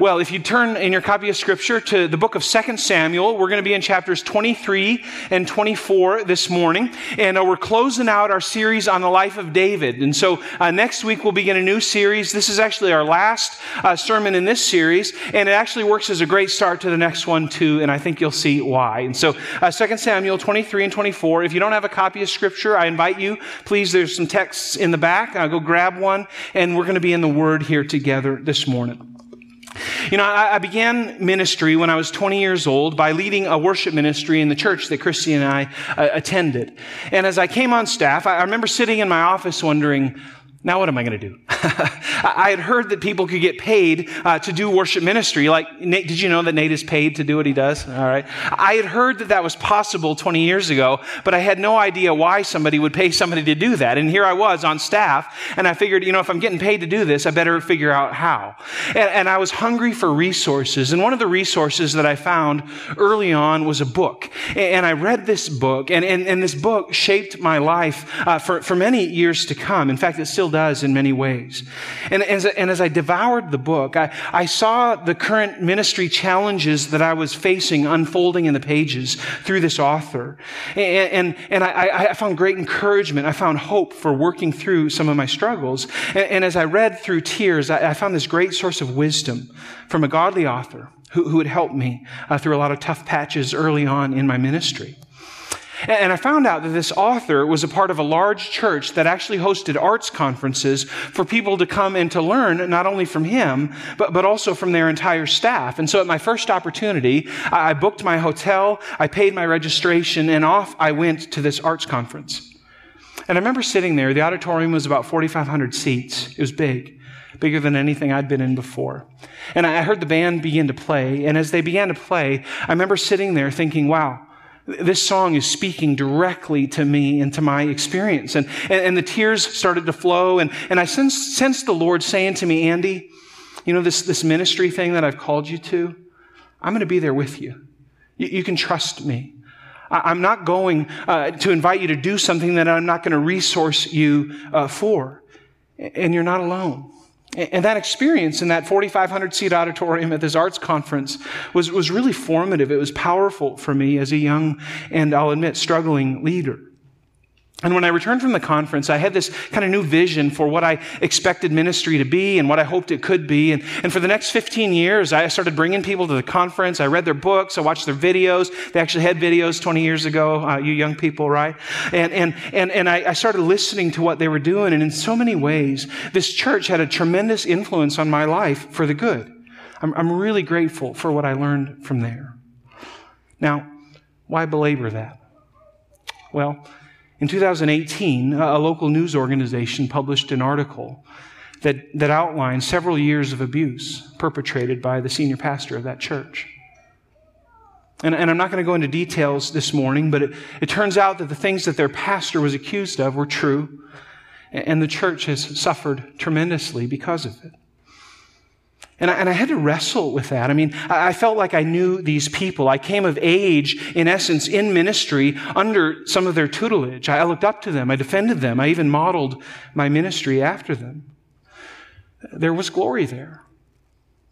Well, if you turn in your copy of Scripture to the book of 2 Samuel, we're going to be in chapters 23 and 24 this morning. And uh, we're closing out our series on the life of David. And so uh, next week we'll begin a new series. This is actually our last uh, sermon in this series. And it actually works as a great start to the next one, too. And I think you'll see why. And so uh, 2 Samuel 23 and 24. If you don't have a copy of Scripture, I invite you, please, there's some texts in the back. I'll go grab one. And we're going to be in the Word here together this morning. You know, I, I, began ministry when I was 20 years old by leading a worship ministry in the church that Christy and I uh, attended. And as I came on staff, I, I remember sitting in my office wondering, now what am I going to do? I had heard that people could get paid uh, to do worship ministry. Like, Nate, did you know that Nate is paid to do what he does? All right. I had heard that that was possible 20 years ago, but I had no idea why somebody would pay somebody to do that. And here I was on staff, and I figured, you know, if I'm getting paid to do this, I better figure out how. And, and I was hungry for resources. And one of the resources that I found early on was a book. And I read this book, and, and, and this book shaped my life uh, for, for many years to come. In fact, it still does in many ways. And as, and as I devoured the book, I, I saw the current ministry challenges that I was facing unfolding in the pages through this author. And, and, and I, I found great encouragement. I found hope for working through some of my struggles. And, and as I read through tears, I, I, found this great source of wisdom from a godly author who, who had helped me uh, through a lot of tough patches early on in my ministry. And I found out that this author was a part of a large church that actually hosted arts conferences for people to come and to learn not only from him, but, but also from their entire staff. And so at my first opportunity, I booked my hotel, I paid my registration, and off I went to this arts conference. And I remember sitting there, the auditorium was about 4,500 seats. It was big bigger than anything I'd been in before. And I heard the band begin to play. And as they began to play, I remember sitting there thinking, wow, this song is speaking directly to me and to my experience. And, and, and, the tears started to flow. And, and I sensed, sensed the Lord saying to me, Andy, you know, this, this ministry thing that I've called you to, I'm going to be there with you. You, you can trust me. I, am not going uh, to invite you to do something that I'm not going to resource you uh, for. And you're not alone. And that experience in that 4,500 seat auditorium at this arts conference was, was really formative. It was powerful for me as a young and I'll admit struggling leader. And when I returned from the conference, I had this kind of new vision for what I expected ministry to be and what I hoped it could be. And, and for the next 15 years, I started bringing people to the conference. I read their books. I watched their videos. They actually had videos 20 years ago, uh, you young people, right? And, and, and, and I, I started listening to what they were doing. And in so many ways, this church had a tremendous influence on my life for the good. I'm, I'm really grateful for what I learned from there. Now, why belabor that? Well, in 2018, a local news organization published an article that, that outlined several years of abuse perpetrated by the senior pastor of that church. And, and I'm not going to go into details this morning, but it, it turns out that the things that their pastor was accused of were true, and the church has suffered tremendously because of it. And I, and I, had to wrestle with that. I mean, I felt like I knew these people. I came of age, in essence, in ministry under some of their tutelage. I looked up to them. I defended them. I even modeled my ministry after them. There was glory there.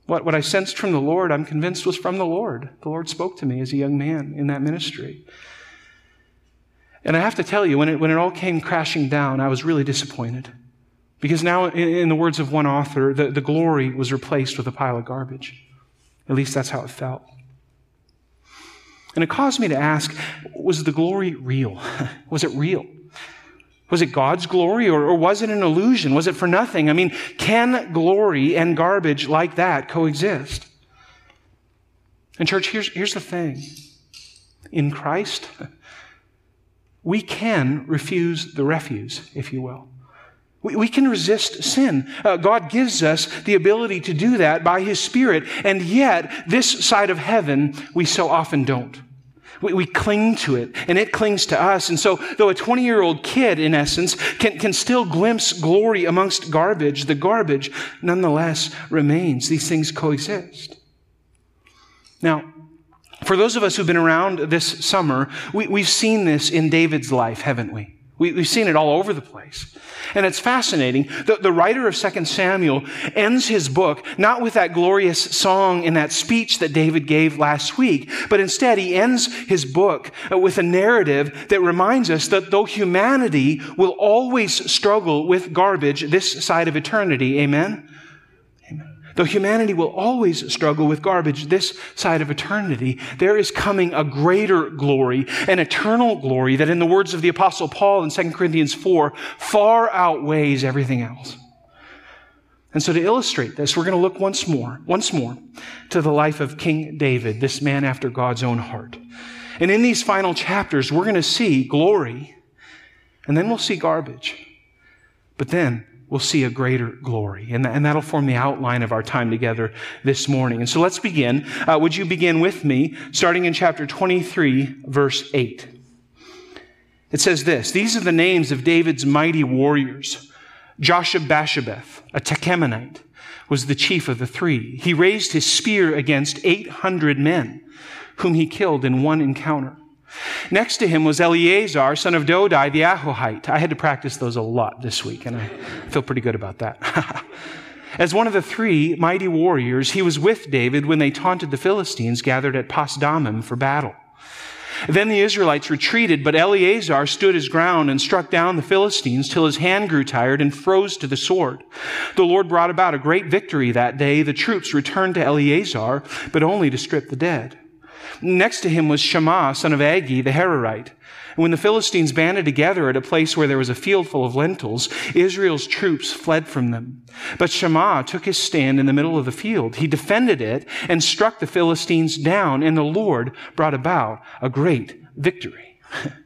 What, what I sensed from the Lord, I'm convinced was from the Lord. The Lord spoke to me as a young man in that ministry. And I have to tell you, when it, when it all came crashing down, I was really disappointed. Because now, in the words of one author, the, the glory was replaced with a pile of garbage. At least that's how it felt. And it caused me to ask was the glory real? was it real? Was it God's glory or, or, was it an illusion? Was it for nothing? I mean, can glory and garbage like that coexist? And, church, here's, here's the thing in Christ, we can refuse the refuse, if you will. We, we can resist sin. Uh, God gives us the ability to do that by His Spirit, and yet, this side of heaven, we so often don't. We, we cling to it, and it clings to us. And so, though a 20 year old kid, in essence, can, can still glimpse glory amongst garbage, the garbage nonetheless remains. These things coexist. Now, for those of us who've been around this summer, we, we've seen this in David's life, haven't we? We, have seen it all over the place. And it's fascinating. The, the writer of 2 Samuel ends his book not with that glorious song and that speech that David gave last week, but instead he ends his book uh, with a narrative that reminds us that though humanity will always struggle with garbage this side of eternity, amen? Though humanity will always struggle with garbage this side of eternity, there is coming a greater glory, an eternal glory that, in the words of the Apostle Paul in 2 Corinthians 4, far outweighs everything else. And so, to illustrate this, we're going to look once more, once more, to the life of King David, this man after God's own heart. And in these final chapters, we're going to see glory, and then we'll see garbage. But then, we'll see a greater glory. And, and that'll form the outline of our time together this morning. And so let's begin. Uh, would you begin with me, starting in chapter 23, verse 8? It says this These are the names of David's mighty warriors. Josheb-basshebeth, a Tahkemonite, was the chief of the three. He raised his spear against 800 men, whom he killed in one encounter. Next to him was Eleazar, son of Dodai, the Ahohite. I had to practice those a lot this week, and I feel pretty good about that. As one of the three mighty warriors, he was with David when they taunted the Philistines gathered at Pas Dammim for battle. Then the Israelites retreated, but Eleazar stood his ground and struck down the Philistines till his hand grew tired and froze to the sword. The Lord brought about a great victory that day. The troops returned to Eleazar, but only to strip the dead. Next to him was Shammah, son of Agee, the Hararite. And when the Philistines banded together at a place where there was a field full of lentils, Israel's troops fled from them. But Shammah took his stand in the middle of the field. He defended it and struck the Philistines down, and the Lord brought about a great victory.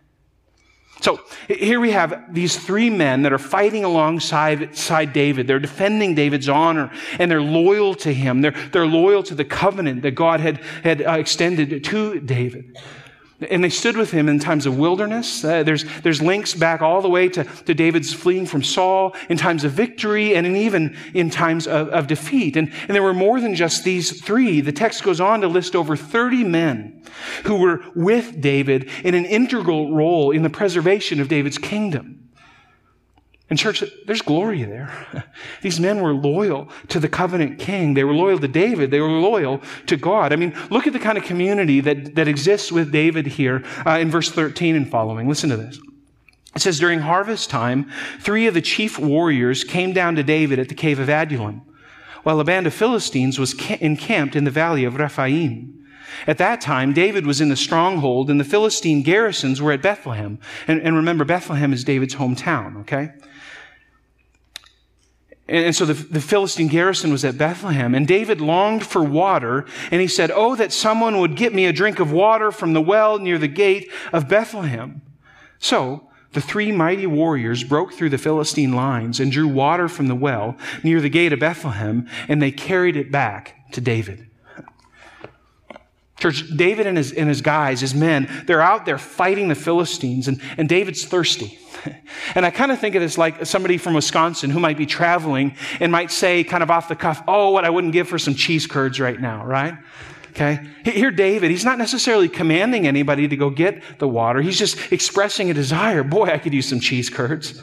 So here we have these three men that are fighting alongside David. They're defending David's honor and they're loyal to him. They're, they're loyal to the covenant that God had, had uh, extended to David. And they stood with him in times of wilderness. Uh, there's, there's links back all the way to, to David's fleeing from Saul, in times of victory, and in even in times of, of defeat. And, and there were more than just these three. The text goes on to list over 30 men who were with David in an integral role in the preservation of David's kingdom. And church, there's glory there. These men were loyal to the covenant king. They were loyal to David. They were loyal to God. I mean, look at the kind of community that, that exists with David here uh, in verse 13 and following. Listen to this. It says, during harvest time, three of the chief warriors came down to David at the cave of Adullam, while a band of Philistines was encamped in the valley of Rephaim. At that time, David was in the stronghold, and the Philistine garrisons were at Bethlehem. And, and remember, Bethlehem is David's hometown, okay? And so the, the, Philistine garrison was at Bethlehem, and David longed for water, and he said, Oh, that someone would get me a drink of water from the well near the gate of Bethlehem. So the three mighty warriors broke through the Philistine lines and drew water from the well near the gate of Bethlehem, and they carried it back to David. Church, David and his, and his guys, his men, they're out there fighting the Philistines, and, and David's thirsty. And I kind of think of this like somebody from Wisconsin who might be traveling and might say, kind of off the cuff, oh, what I wouldn't give for some cheese curds right now, right? Okay? Here, David, he's not necessarily commanding anybody to go get the water. He's just expressing a desire. Boy, I could use some cheese curds.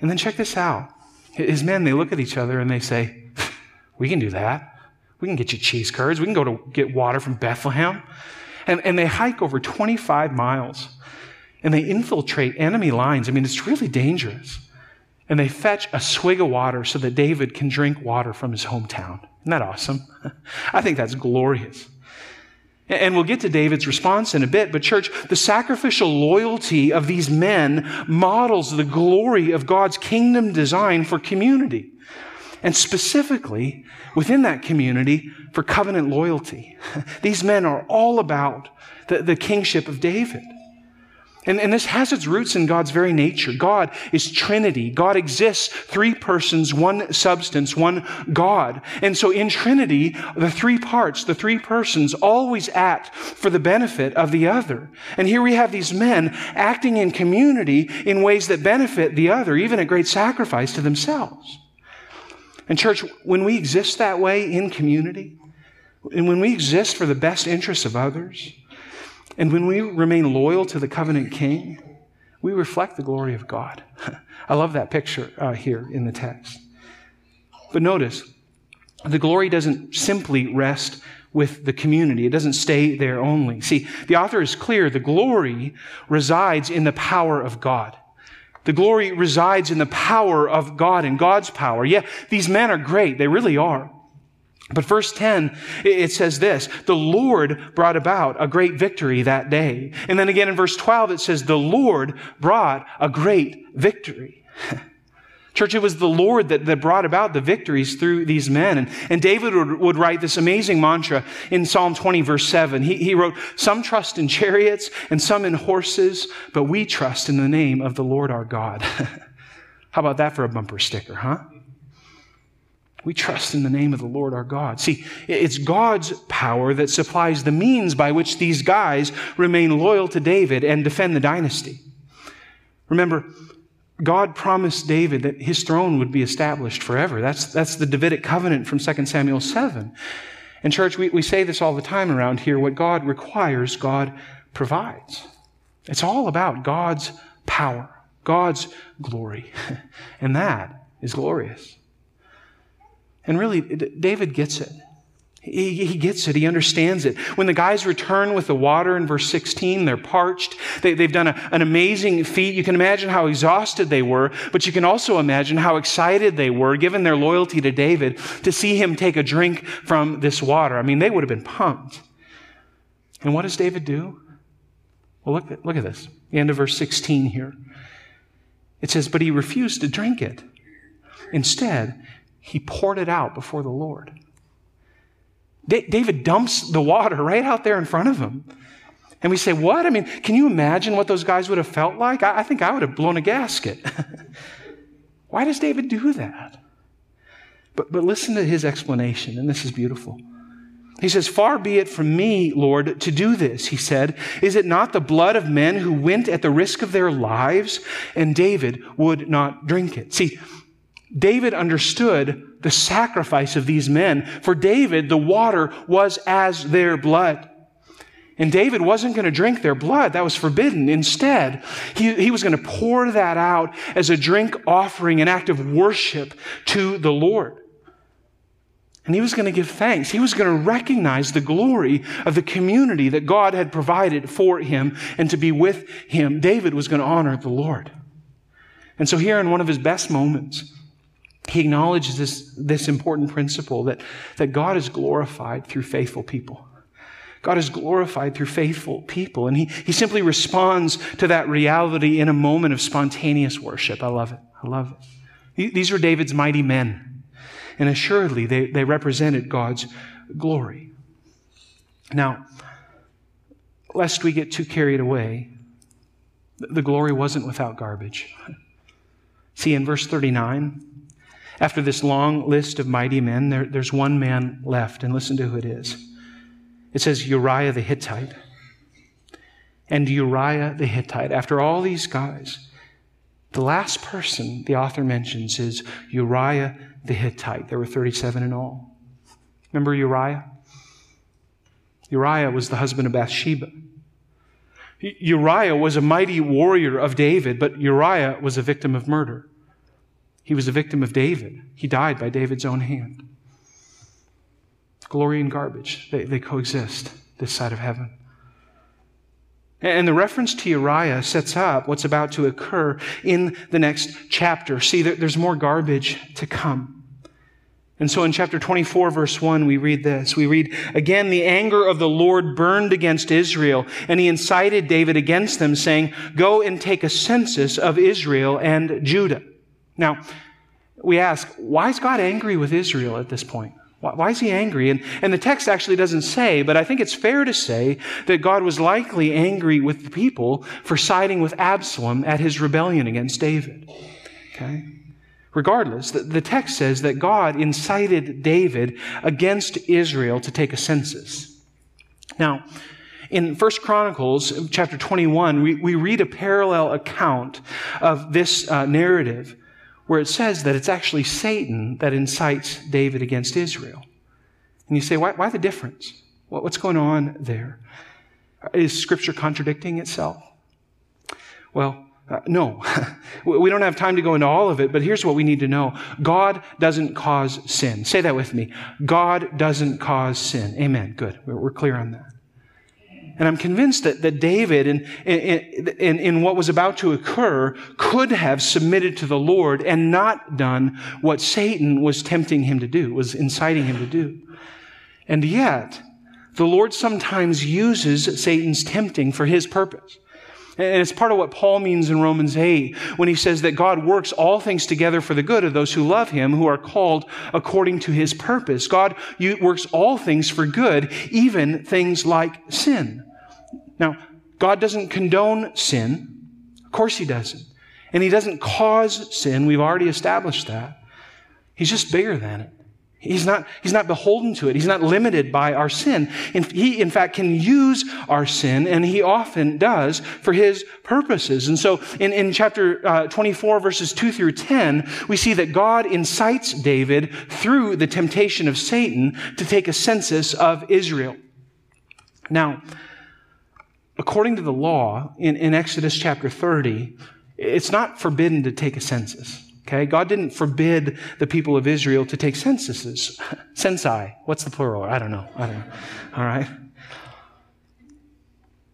And then check this out. His men, they look at each other and they say, we can do that. We can get you cheese curds. We can go to get water from Bethlehem. And, and they hike over 25 miles and they infiltrate enemy lines. I mean, it's really dangerous. And they fetch a swig of water so that David can drink water from his hometown. Isn't that awesome? I think that's glorious. And we'll get to David's response in a bit, but church, the sacrificial loyalty of these men models the glory of God's kingdom design for community and specifically within that community for covenant loyalty. These men are all about the, the kingship of David. And, and, this has its roots in God's very nature. God is Trinity. God exists, three persons, one substance, one God. And so in Trinity, the three parts, the three persons always act for the benefit of the other. And here we have these men acting in community in ways that benefit the other, even at great sacrifice to themselves. And, church, when we exist that way in community, and when we exist for the best interests of others, and when we remain loyal to the covenant king, we reflect the glory of God. I love that picture uh, here in the text. But notice, the glory doesn't simply rest with the community. It doesn't stay there only. See, the author is clear. The glory resides in the power of God. The glory resides in the power of God and God's power. Yeah, these men are great. They really are. But verse 10, it says this, the Lord brought about a great victory that day. And then again in verse 12, it says, the Lord brought a great victory. Church, it was the Lord that, that brought about the victories through these men. And, and David would, would write this amazing mantra in Psalm 20, verse 7. He, he wrote, Some trust in chariots and some in horses, but we trust in the name of the Lord our God. How about that for a bumper sticker, huh? We trust in the name of the Lord our God. See, it's God's power that supplies the means by which these guys remain loyal to David and defend the dynasty. Remember, God promised David that his throne would be established forever. That's, that's the Davidic covenant from 2 Samuel 7. And, church, we, we say this all the time around here. What God requires, God provides. It's all about God's power, God's glory. and that is glorious. And really, David gets it. He, he, gets it. He understands it. When the guys return with the water in verse 16, they're parched. They, have done a, an amazing feat. You can imagine how exhausted they were, but you can also imagine how excited they were, given their loyalty to David, to see him take a drink from this water. I mean, they would have been pumped. And what does David do? Well, look at, look at this. The end of verse 16 here. It says, But he refused to drink it. Instead, he poured it out before the Lord. David dumps the water right out there in front of him. And we say, What? I mean, can you imagine what those guys would have felt like? I, think I would have blown a gasket. Why does David do that? But, but listen to his explanation, and this is beautiful. He says, Far be it from me, Lord, to do this, he said. Is it not the blood of men who went at the risk of their lives? And David would not drink it. See, David understood the sacrifice of these men. For David, the water was as their blood. And David wasn't going to drink their blood. That was forbidden. Instead, he, he was going to pour that out as a drink offering, an act of worship to the Lord. And he was going to give thanks. He was going to recognize the glory of the community that God had provided for him and to be with him. David was going to honor the Lord. And so here in one of his best moments, he acknowledges this, this important principle that, that God is glorified through faithful people. God is glorified through faithful people. And he, he simply responds to that reality in a moment of spontaneous worship. I love it. I love it. These are David's mighty men. And assuredly, they, they represented God's glory. Now, lest we get too carried away, the glory wasn't without garbage. See, in verse 39, after this long list of mighty men, there, there's one man left, and listen to who it is. It says Uriah the Hittite. And Uriah the Hittite, after all these guys, the last person the author mentions is Uriah the Hittite. There were 37 in all. Remember Uriah? Uriah was the husband of Bathsheba. Uriah was a mighty warrior of David, but Uriah was a victim of murder. He was a victim of David. He died by David's own hand. Glory and garbage, they, they coexist this side of heaven. And the reference to Uriah sets up what's about to occur in the next chapter. See, there's more garbage to come. And so in chapter 24, verse 1, we read this. We read, Again, the anger of the Lord burned against Israel, and he incited David against them, saying, Go and take a census of Israel and Judah. Now, we ask, why is God angry with Israel at this point? Why is he angry? And, and the text actually doesn't say, but I think it's fair to say that God was likely angry with the people for siding with Absalom at his rebellion against David. Okay? Regardless, the, the text says that God incited David against Israel to take a census. Now, in 1 Chronicles chapter 21, we, we read a parallel account of this uh, narrative where it says that it's actually Satan that incites David against Israel. And you say, why, why the difference? What, what's going on there? Is Scripture contradicting itself? Well, Uh, no, we don't have time to go into all of it, but here's what we need to know. God doesn't cause sin. Say that with me. God doesn't cause sin. Amen. Good. We're clear on that. And I'm convinced that, that David, in, in, in, in, what was about to occur, could have submitted to the Lord and not done what Satan was tempting him to do, was inciting him to do. And yet, the Lord sometimes uses Satan's tempting for his purpose. And it's part of what Paul means in Romans 8 when he says that God works all things together for the good of those who love him, who are called according to his purpose. God works all things for good, even things like sin. Now, God doesn't condone sin. Of course he doesn't. And he doesn't cause sin. We've already established that. He's just bigger than it. He's not, he's not beholden to it. He's not limited by our sin. And he, in fact, can use our sin, and he often does for his purposes. And so in, in chapter uh, 24, verses 2 through 10, we see that God incites David through the temptation of Satan to take a census of Israel. Now, according to the law in, in Exodus chapter 30, it's not forbidden to take a census. Okay? God didn't forbid the people of Israel to take censuses. Censi. What's the plural? I don't know. I don't know. All right.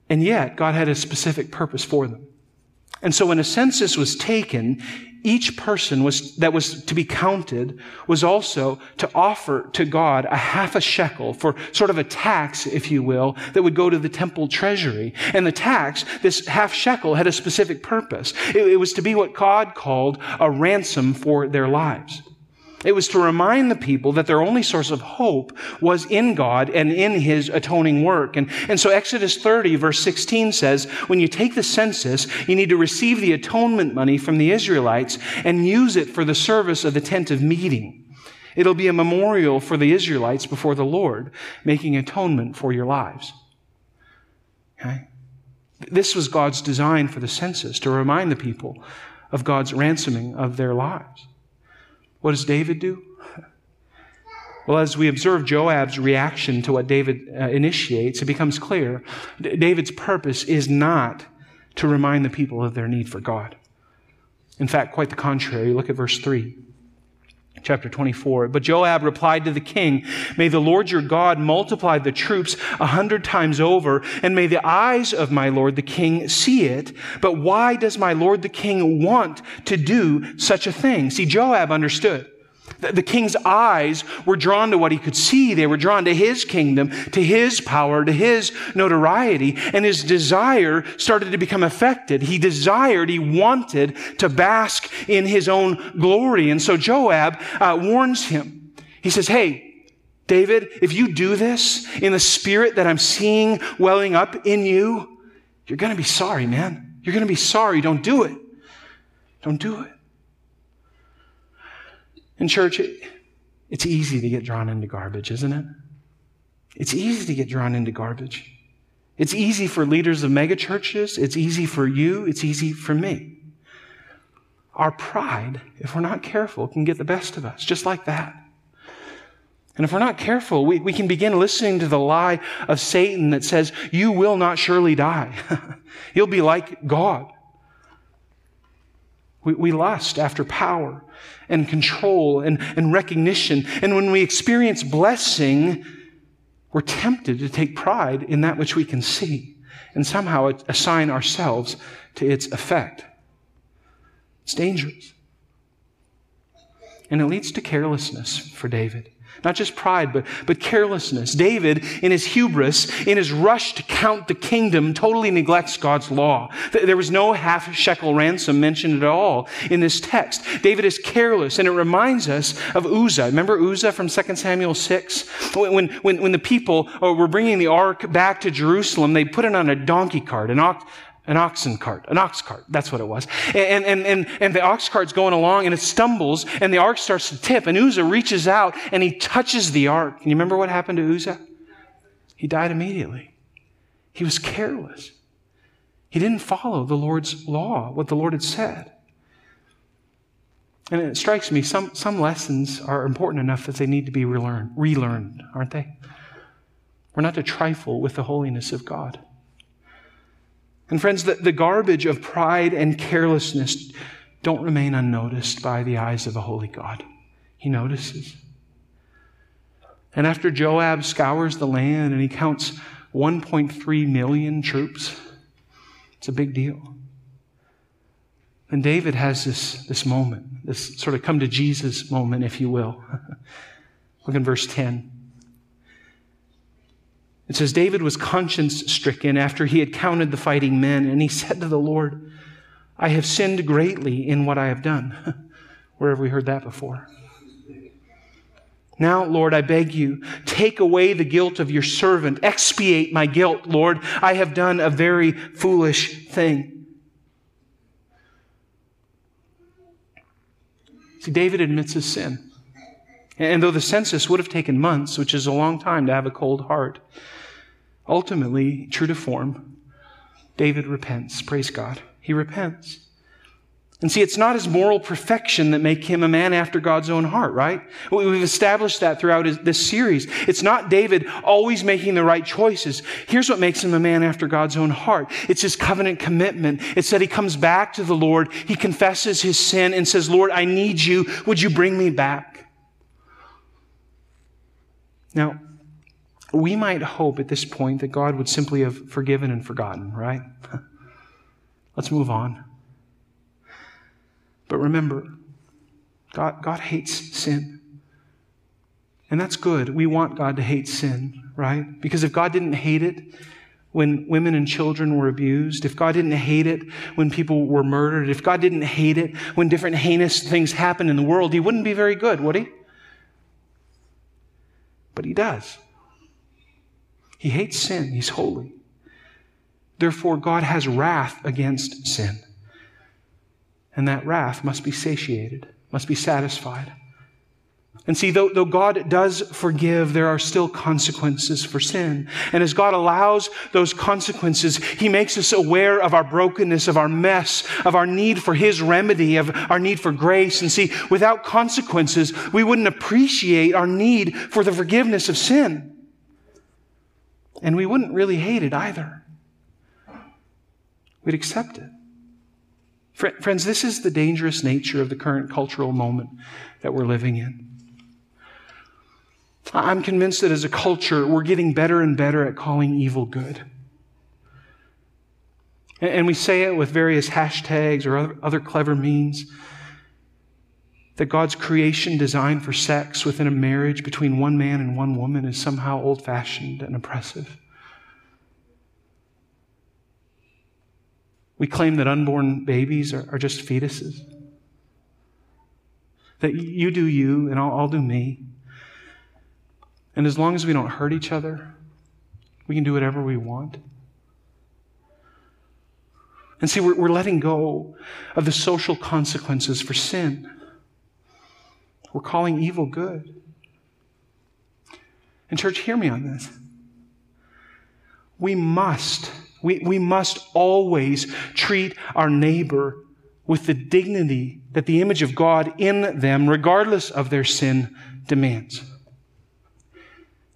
And yet, God had a specific purpose for them. And so when a census was taken, each person was, that was to be counted was also to offer to God a half a shekel for sort of a tax, if you will, that would go to the temple treasury. And the tax, this half shekel, had a specific purpose. It, it was to be what God called a ransom for their lives. It was to remind the people that their only source of hope was in God and in His atoning work. And, and so Exodus 30 verse 16 says, when you take the census, you need to receive the atonement money from the Israelites and use it for the service of the tent of meeting. It'll be a memorial for the Israelites before the Lord, making atonement for your lives. Okay? This was God's design for the census, to remind the people of God's ransoming of their lives. What does David do? Well, as we observe Joab's reaction to what David uh, initiates, it becomes clear David's purpose is not to remind the people of their need for God. In fact, quite the contrary. Look at verse 3 chapter 24. But Joab replied to the king, May the Lord your God multiply the troops a hundred times over, and may the eyes of my Lord the king see it. But why does my Lord the king want to do such a thing? See, Joab understood. The king's eyes were drawn to what he could see. They were drawn to his kingdom, to his power, to his notoriety, and his desire started to become affected. He desired, he wanted to bask in his own glory. And so Joab uh, warns him. He says, Hey, David, if you do this in the spirit that I'm seeing welling up in you, you're going to be sorry, man. You're going to be sorry. Don't do it. Don't do it. In church, it, it's easy to get drawn into garbage, isn't it? It's easy to get drawn into garbage. It's easy for leaders of megachurches. It's easy for you. It's easy for me. Our pride, if we're not careful, can get the best of us, just like that. And if we're not careful, we, we can begin listening to the lie of Satan that says, You will not surely die. You'll be like God. We, we lust after power and control and, and recognition. And when we experience blessing, we're tempted to take pride in that which we can see and somehow assign ourselves to its effect. It's dangerous. And it leads to carelessness for David. Not just pride, but, but carelessness. David, in his hubris, in his rush to count the kingdom, totally neglects God's law. There was no half shekel ransom mentioned at all in this text. David is careless, and it reminds us of Uzzah. Remember Uzzah from 2 Samuel 6? When, when, when the people uh, were bringing the ark back to Jerusalem, they put it on a donkey cart, an an oxen cart, an ox cart. That's what it was. And, and, and, and the ox cart's going along and it stumbles and the ark starts to tip and Uzzah reaches out and he touches the ark. And you remember what happened to Uzzah? He died immediately. He was careless. He didn't follow the Lord's law, what the Lord had said. And it strikes me, some, some lessons are important enough that they need to be relearned, relearned, aren't they? We're not to trifle with the holiness of God. And friends, the, the garbage of pride and carelessness don't remain unnoticed by the eyes of a holy God. He notices. And after Joab scours the land and he counts 1.3 million troops, it's a big deal. And David has this, this moment, this sort of come to Jesus moment, if you will. Look in verse 10. It says, David was conscience stricken after he had counted the fighting men, and he said to the Lord, I have sinned greatly in what I have done. Where have we heard that before? Now, Lord, I beg you, take away the guilt of your servant. Expiate my guilt, Lord. I have done a very foolish thing. See, David admits his sin. And though the census would have taken months, which is a long time to have a cold heart, ultimately, true to form, David repents. Praise God. He repents. And see, it's not his moral perfection that make him a man after God's own heart, right? We've established that throughout this series. It's not David always making the right choices. Here's what makes him a man after God's own heart. It's his covenant commitment. It's that he comes back to the Lord. He confesses his sin and says, Lord, I need you. Would you bring me back? Now, we might hope at this point that God would simply have forgiven and forgotten, right? Let's move on. But remember, God, God hates sin. And that's good. We want God to hate sin, right? Because if God didn't hate it when women and children were abused, if God didn't hate it when people were murdered, if God didn't hate it when different heinous things happened in the world, He wouldn't be very good, would He? But he does. He hates sin, he's holy. Therefore, God has wrath against sin. And that wrath must be satiated, must be satisfied. And see, though, though, God does forgive, there are still consequences for sin. And as God allows those consequences, He makes us aware of our brokenness, of our mess, of our need for His remedy, of our need for grace. And see, without consequences, we wouldn't appreciate our need for the forgiveness of sin. And we wouldn't really hate it either. We'd accept it. Friends, this is the dangerous nature of the current cultural moment that we're living in. I'm convinced that as a culture, we're getting better and better at calling evil good. And we say it with various hashtags or other clever means that God's creation designed for sex within a marriage between one man and one woman is somehow old fashioned and oppressive. We claim that unborn babies are, are, just fetuses. That you do you and I'll, I'll do me. And as long as we don't hurt each other, we can do whatever we want. And see, we're, we're letting go of the social consequences for sin. We're calling evil good. And, church, hear me on this. We must, we, we must always treat our neighbor with the dignity that the image of God in them, regardless of their sin, demands.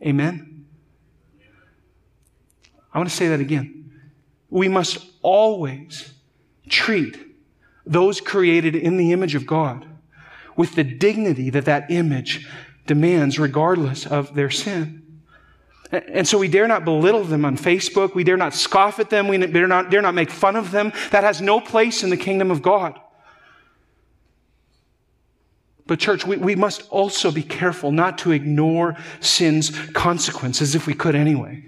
Amen? I want to say that again. We must always treat those created in the image of God with the dignity that that image demands, regardless of their sin. And so we dare not belittle them on Facebook. We dare not scoff at them. We dare not, dare not make fun of them. That has no place in the kingdom of God. But, church, we, we must also be careful not to ignore sin's consequences if we could anyway.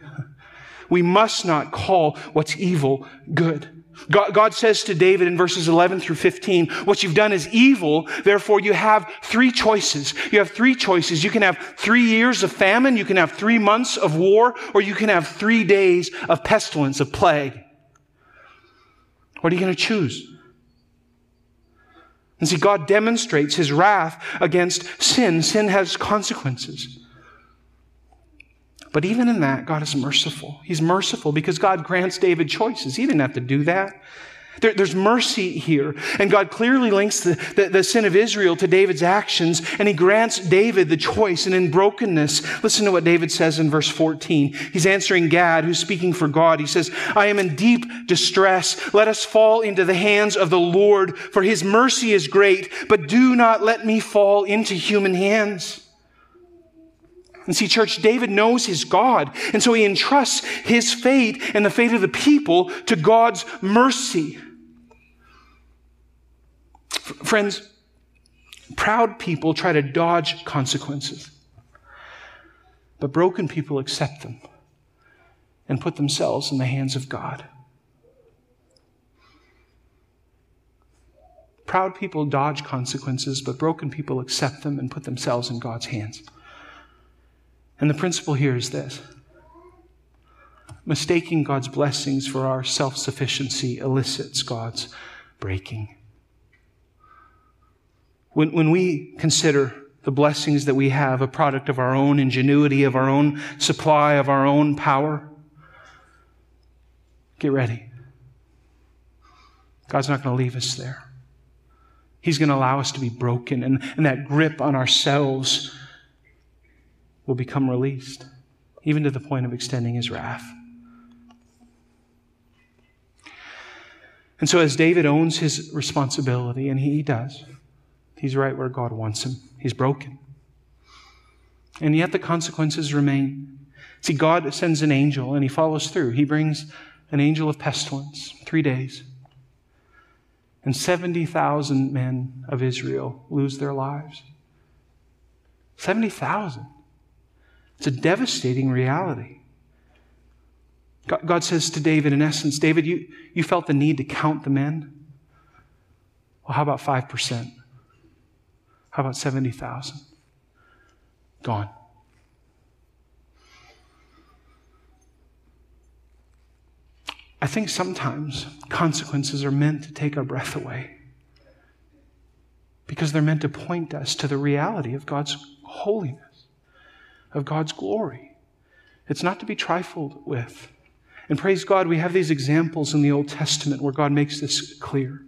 We must not call what's evil good. God, God, says to David in verses 11 through 15, what you've done is evil, therefore you have three choices. You have three choices. You can have three years of famine, you can have three months of war, or you can have three days of pestilence, of plague. What are you going to choose? And see, God demonstrates his wrath against sin. Sin has consequences. But even in that, God is merciful. He's merciful because God grants David choices. He didn't have to do that. There, there's mercy here. And God clearly links the, the, the, sin of Israel to David's actions, and he grants David the choice. And in brokenness, listen to what David says in verse 14. He's answering Gad, who's speaking for God. He says, I am in deep distress. Let us fall into the hands of the Lord, for his mercy is great, but do not let me fall into human hands. And see, church, David knows his God. And so he entrusts his fate and the fate of the people to God's mercy. Friends, proud people try to dodge consequences, but broken people accept them and put themselves in the hands of God. Proud people dodge consequences, but broken people accept them and put themselves in God's hands. And the principle here is this mistaking God's blessings for our self sufficiency elicits God's breaking. When, when we consider the blessings that we have a product of our own ingenuity, of our own supply, of our own power, get ready. God's not going to leave us there. He's going to allow us to be broken, and, and that grip on ourselves will become released, even to the point of extending his wrath. And so, as David owns his responsibility, and he does, He's right where God wants him. He's broken. And yet the consequences remain. See, God sends an angel and he follows through. He brings an angel of pestilence, three days. And 70,000 men of Israel lose their lives. 70,000. It's a devastating reality. God says to David, in essence, David, you, you felt the need to count the men. Well, how about 5%? How about 70,000? Gone. I think sometimes consequences are meant to take our breath away because they're meant to point us to the reality of God's holiness, of God's glory. It's not to be trifled with. And praise God, we have these examples in the Old Testament where God makes this clear.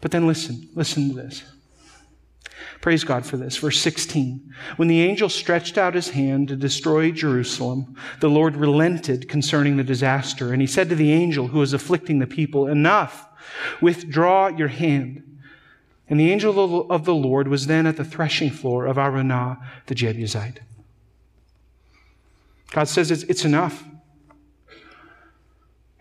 But then listen, listen to this. Praise God for this. Verse 16. When the angel stretched out his hand to destroy Jerusalem, the Lord relented concerning the disaster. And he said to the angel who was afflicting the people, Enough! Withdraw your hand. And the angel of the Lord was then at the threshing floor of Araunah the Jebusite. God says it's, it's enough.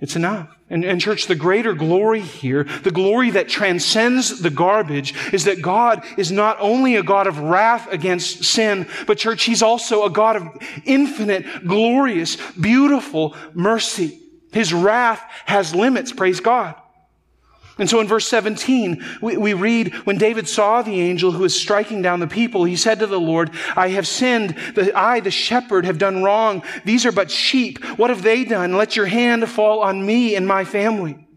It's enough. And, and, church, the greater glory here, the glory that transcends the garbage, is that God is not only a God of wrath against sin, but church, He's also a God of infinite, glorious, beautiful mercy. His wrath has limits, praise God. And so in verse 17, we, we, read, when David saw the angel who was striking down the people, he said to the Lord, I have sinned. The, I, the shepherd, have done wrong. These are but sheep. What have they done? Let your hand fall on me and my family.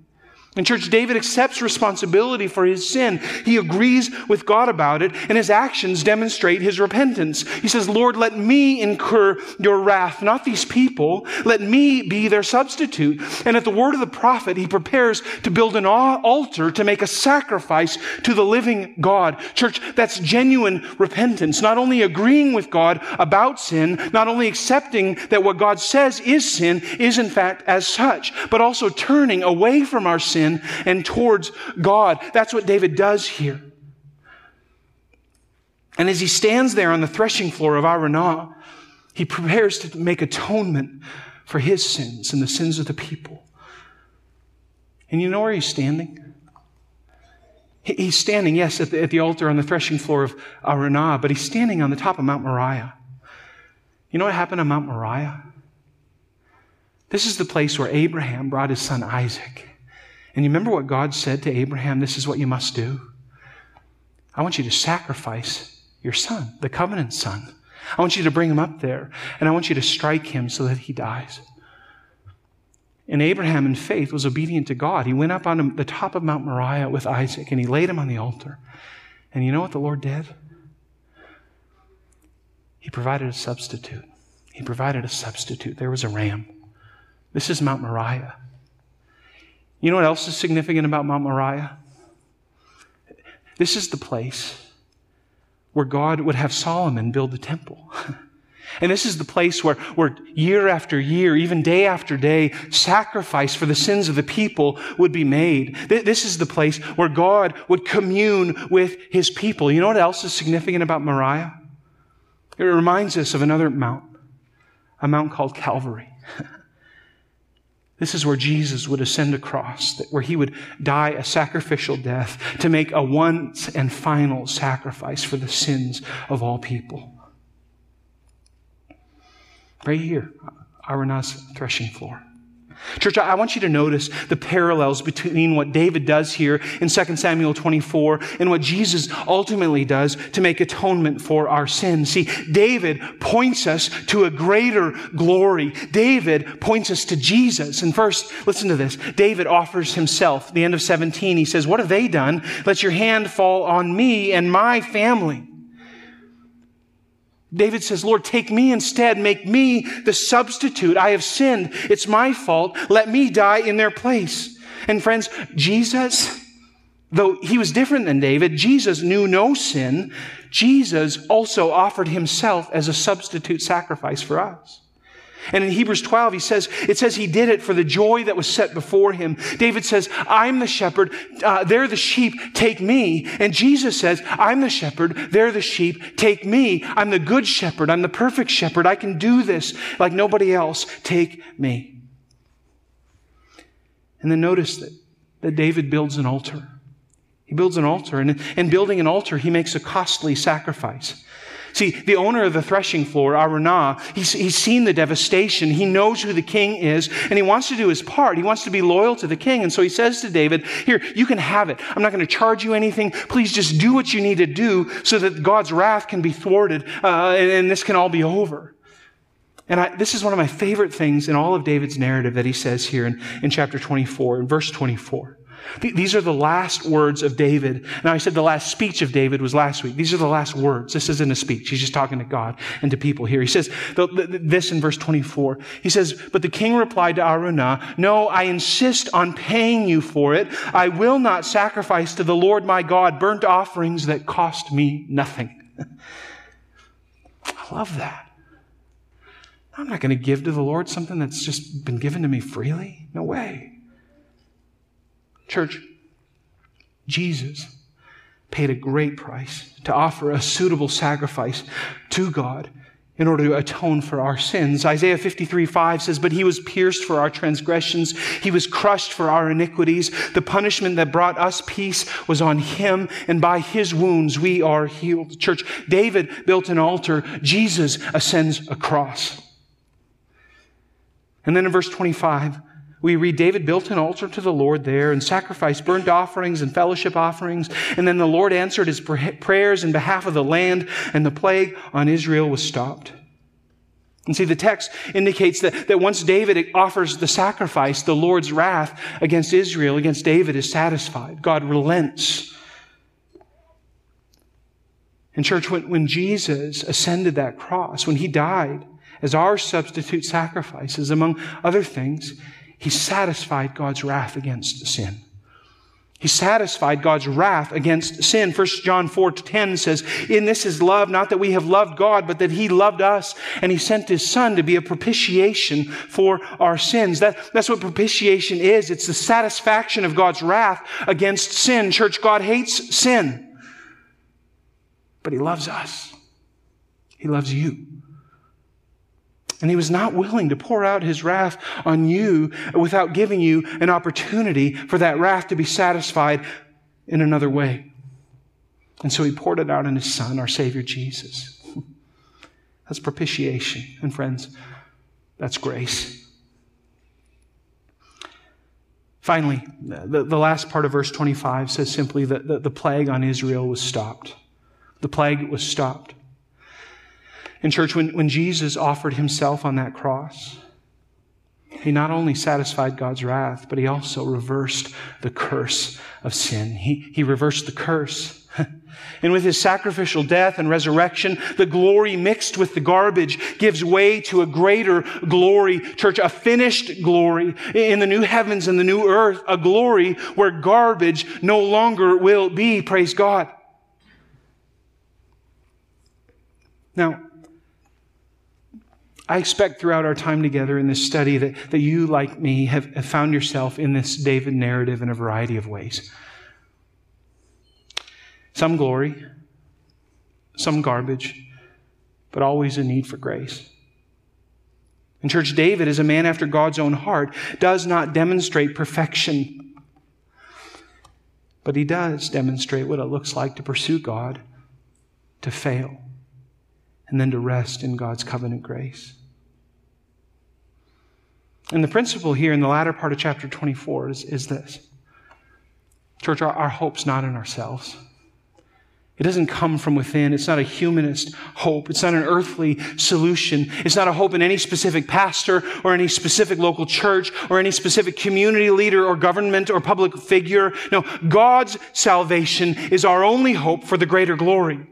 In church, David accepts responsibility for his sin. He agrees with God about it, and his actions demonstrate his repentance. He says, Lord, let me incur your wrath, not these people. Let me be their substitute. And at the word of the prophet, he prepares to build an altar to make a sacrifice to the living God. Church, that's genuine repentance. Not only agreeing with God about sin, not only accepting that what God says is sin is in fact as such, but also turning away from our sin sin and towards God. That's what David does here. And as he stands there on the threshing floor of Araunah, he prepares to make atonement for his sins and the sins of the people. And you know where he's standing? He's standing, yes, at the, at the altar on the threshing floor of Araunah, but he's standing on the top of Mount Moriah. You know what happened on Mount Moriah? This is the place where Abraham brought his son Isaac. And you remember what God said to Abraham? This is what you must do. I want you to sacrifice your son, the covenant son. I want you to bring him up there, and I want you to strike him so that he dies. And Abraham, in faith, was obedient to God. He went up on the top of Mount Moriah with Isaac, and he laid him on the altar. And you know what the Lord did? He provided a substitute. He provided a substitute. There was a ram. This is Mount Moriah. You know what else is significant about Mount Moriah? This is the place where God would have Solomon build the temple. And this is the place where, where year after year, even day after day, sacrifice for the sins of the people would be made. This is the place where God would commune with his people. You know what else is significant about Moriah? It reminds us of another mount, a mount called Calvary. This is where Jesus would ascend a cross, where he would die a sacrificial death to make a once and final sacrifice for the sins of all people. Right here, Araunah's threshing floor. Church, I want you to notice the parallels between what David does here in 2 Samuel 24 and what Jesus ultimately does to make atonement for our sins. See, David points us to a greater glory. David points us to Jesus. And first, listen to this. David offers himself. the end of 17, he says, What have they done? Let your hand fall on me and my family. David says, Lord, take me instead. Make me the substitute. I have sinned. It's my fault. Let me die in their place. And friends, Jesus, though he was different than David, Jesus knew no sin. Jesus also offered himself as a substitute sacrifice for us. And in Hebrews 12, he says, it says he did it for the joy that was set before him. David says, I'm the shepherd. Uh, they're the sheep. Take me. And Jesus says, I'm the shepherd. They're the sheep. Take me. I'm the good shepherd. I'm the perfect shepherd. I can do this like nobody else. Take me. And then notice that, that David builds an altar. He builds an altar. And in building an altar, he makes a costly sacrifice. See, the owner of the threshing floor, Araunah, he's, he's seen the devastation. He knows who the king is, and he wants to do his part. He wants to be loyal to the king. And so he says to David, Here, you can have it. I'm not going to charge you anything. Please just do what you need to do so that God's wrath can be thwarted uh, and, and this can all be over. And I, this is one of my favorite things in all of David's narrative that he says here in, in chapter 24, in verse 24. These are the last words of David. Now, I said the last speech of David was last week. These are the last words. This isn't a speech. He's just talking to God and to people here. He says this in verse 24. He says, But the king replied to Araunah, No, I insist on paying you for it. I will not sacrifice to the Lord my God burnt offerings that cost me nothing. I love that. I'm not going to give to the Lord something that's just been given to me freely. No way. Church, Jesus paid a great price to offer a suitable sacrifice to God in order to atone for our sins. Isaiah 53 5 says, But he was pierced for our transgressions, he was crushed for our iniquities. The punishment that brought us peace was on him, and by his wounds we are healed. Church, David built an altar, Jesus ascends a cross. And then in verse 25, we read David built an altar to the Lord there and sacrificed burnt offerings and fellowship offerings. And then the Lord answered his prayers in behalf of the land, and the plague on Israel was stopped. And see, the text indicates that, that once David offers the sacrifice, the Lord's wrath against Israel, against David, is satisfied. God relents. And, church, when, when Jesus ascended that cross, when he died as our substitute sacrifices, among other things, he satisfied God's wrath against sin. He satisfied God's wrath against sin. 1 John 4 to 10 says, In this is love, not that we have loved God, but that He loved us, and He sent His Son to be a propitiation for our sins. That, that's what propitiation is. It's the satisfaction of God's wrath against sin. Church, God hates sin, but He loves us. He loves you. And he was not willing to pour out his wrath on you without giving you an opportunity for that wrath to be satisfied in another way. And so he poured it out on his son, our Savior Jesus. That's propitiation. And friends, that's grace. Finally, the, the last part of verse 25 says simply that the, the plague on Israel was stopped. The plague was stopped. In church, when, when Jesus offered himself on that cross, he not only satisfied God's wrath, but he also reversed the curse of sin. He, he reversed the curse. And with his sacrificial death and resurrection, the glory mixed with the garbage gives way to a greater glory, church, a finished glory in the new heavens and the new earth, a glory where garbage no longer will be. Praise God. Now, I expect throughout our time together in this study that, that you, like me, have, have found yourself in this David narrative in a variety of ways. Some glory, some garbage, but always a need for grace. And church, David is a man after God's own heart, does not demonstrate perfection, but he does demonstrate what it looks like to pursue God, to fail, and then to rest in God's covenant grace. And the principle here in the latter part of chapter 24 is, is this Church, our, our hope's not in ourselves. It doesn't come from within. It's not a humanist hope. It's not an earthly solution. It's not a hope in any specific pastor or any specific local church or any specific community leader or government or public figure. No, God's salvation is our only hope for the greater glory.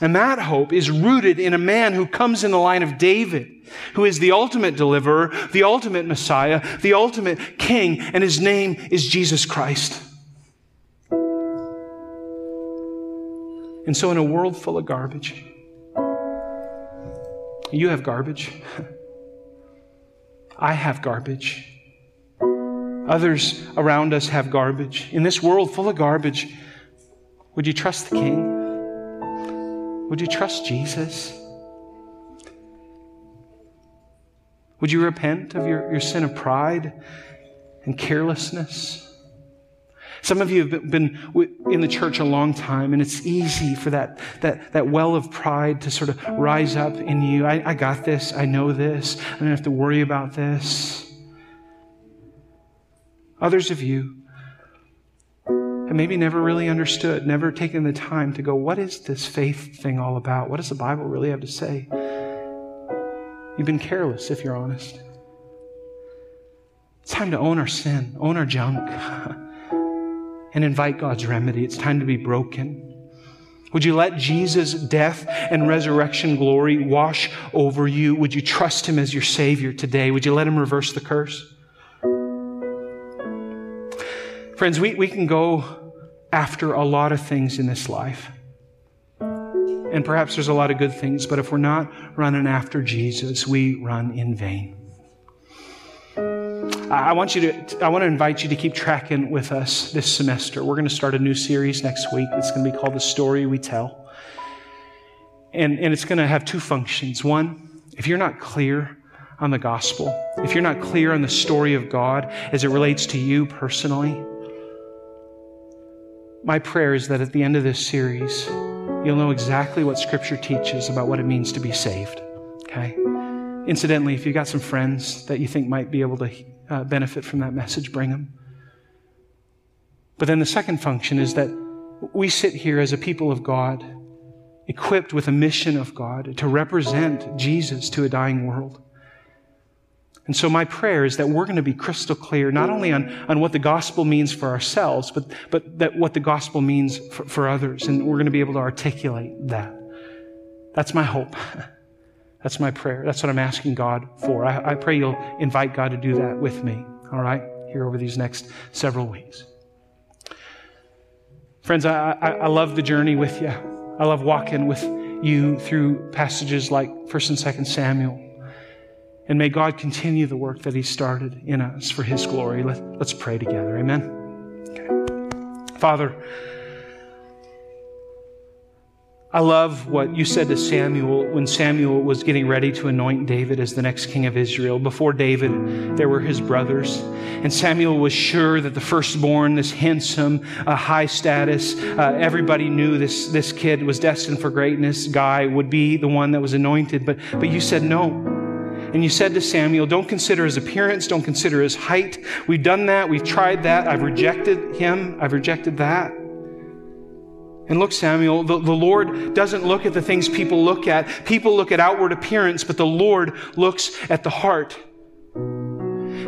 And that hope is rooted in a man who comes in the line of David, who is the ultimate deliverer, the ultimate Messiah, the ultimate King, and his name is Jesus Christ. And so, in a world full of garbage, you have garbage. I have garbage. Others around us have garbage. In this world full of garbage, would you trust the King? Would you trust Jesus? Would you repent of your, your sin of pride and carelessness? Some of you have been in the church a long time, and it's easy for that, that, that well of pride to sort of rise up in you. I, I got this. I know this. I don't have to worry about this. Others of you have maybe never really understood, never taken the time to go, what is this faith thing all about? What does the Bible really have to say? You've been careless, if you're honest. It's time to own our sin, own our junk. and invite God's remedy. It's time to be broken. Would you let Jesus' death and resurrection glory wash over you? Would you trust Him as your Savior today? Would you let Him reverse the curse? Friends, we, we can go after a lot of things in this life. And perhaps there's a lot of good things, but if we're not running after Jesus, we run in vain. I want you to, I want to invite you to keep tracking with us this semester. We're going to start a new series next week. It's going to be called The Story We Tell. And, and it's going to have two functions. One, if you're not clear on the gospel, if you're not clear on the story of God as it relates to you personally, my prayer is that at the end of this series, you'll know exactly what Scripture teaches about what it means to be saved. Okay? Incidentally, if you've got some friends that you think might be able to uh, benefit from that message, bring them. But then the second function is that we sit here as a people of God, equipped with a mission of God to represent Jesus to a dying world. And so my prayer is that we're going to be crystal clear, not only on, on what the gospel means for ourselves, but, but that what the gospel means for, for others. And we're going to be able to articulate that. That's my hope. That's my prayer. That's what I'm asking God for. I, I pray you'll invite God to do that with me, all right, here over these next several weeks. Friends, I, I, I love the journey with you. I love walking with you through passages like 1st and 2nd Samuel. And may God continue the work that He started in us for His glory. Let, let's pray together. Amen. Okay. Father, I love what you said to Samuel when Samuel was getting ready to anoint David as the next king of Israel. Before David, there were his brothers. And Samuel was sure that the firstborn, this handsome, uh, high status, uh, everybody knew this, this kid was destined for greatness guy would be the one that was anointed. But, but you said no. And you said to Samuel, Don't consider his appearance, don't consider his height. We've done that, we've tried that, I've rejected him, I've rejected that. And look, Samuel, the, the, Lord doesn't look at the things people look at. People look at outward appearance, but the Lord looks at the heart.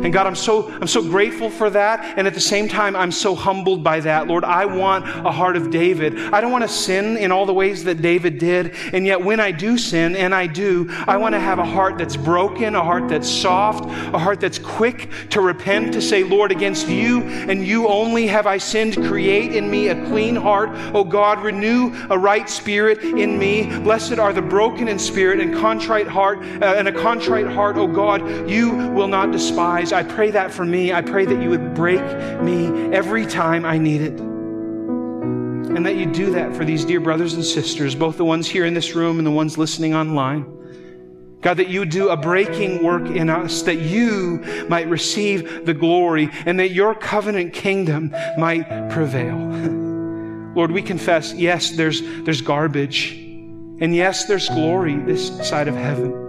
And God, I'm so, I'm so grateful for that. And at the same time, I'm so humbled by that. Lord, I want a heart of David. I don't want to sin in all the ways that David did. And yet, when I do sin, and I do, I want to have a heart that's broken, a heart that's soft, a heart that's quick to repent, to say, Lord, against you and you only have I sinned. Create in me a clean heart. O God, renew a right spirit in me. Blessed are the broken in spirit and contrite heart, uh, and a contrite heart, O God, you will not despise. I pray that for me. I pray that you would break me every time I need it. And that you do that for these dear brothers and sisters, both the ones here in this room and the ones listening online. God, that you do a breaking work in us, that you might receive the glory, and that your covenant kingdom might prevail. Lord, we confess, yes, there's, there's garbage, and yes, there's glory this side of heaven.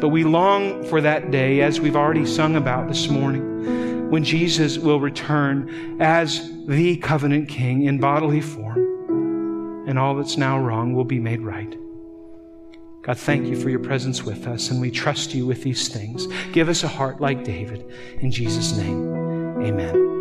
But we long for that day, as we've already sung about this morning, when Jesus will return as the covenant king in bodily form, and all that's now wrong will be made right. God, thank you for your presence with us, and we trust you with these things. Give us a heart like David. In Jesus' name, amen.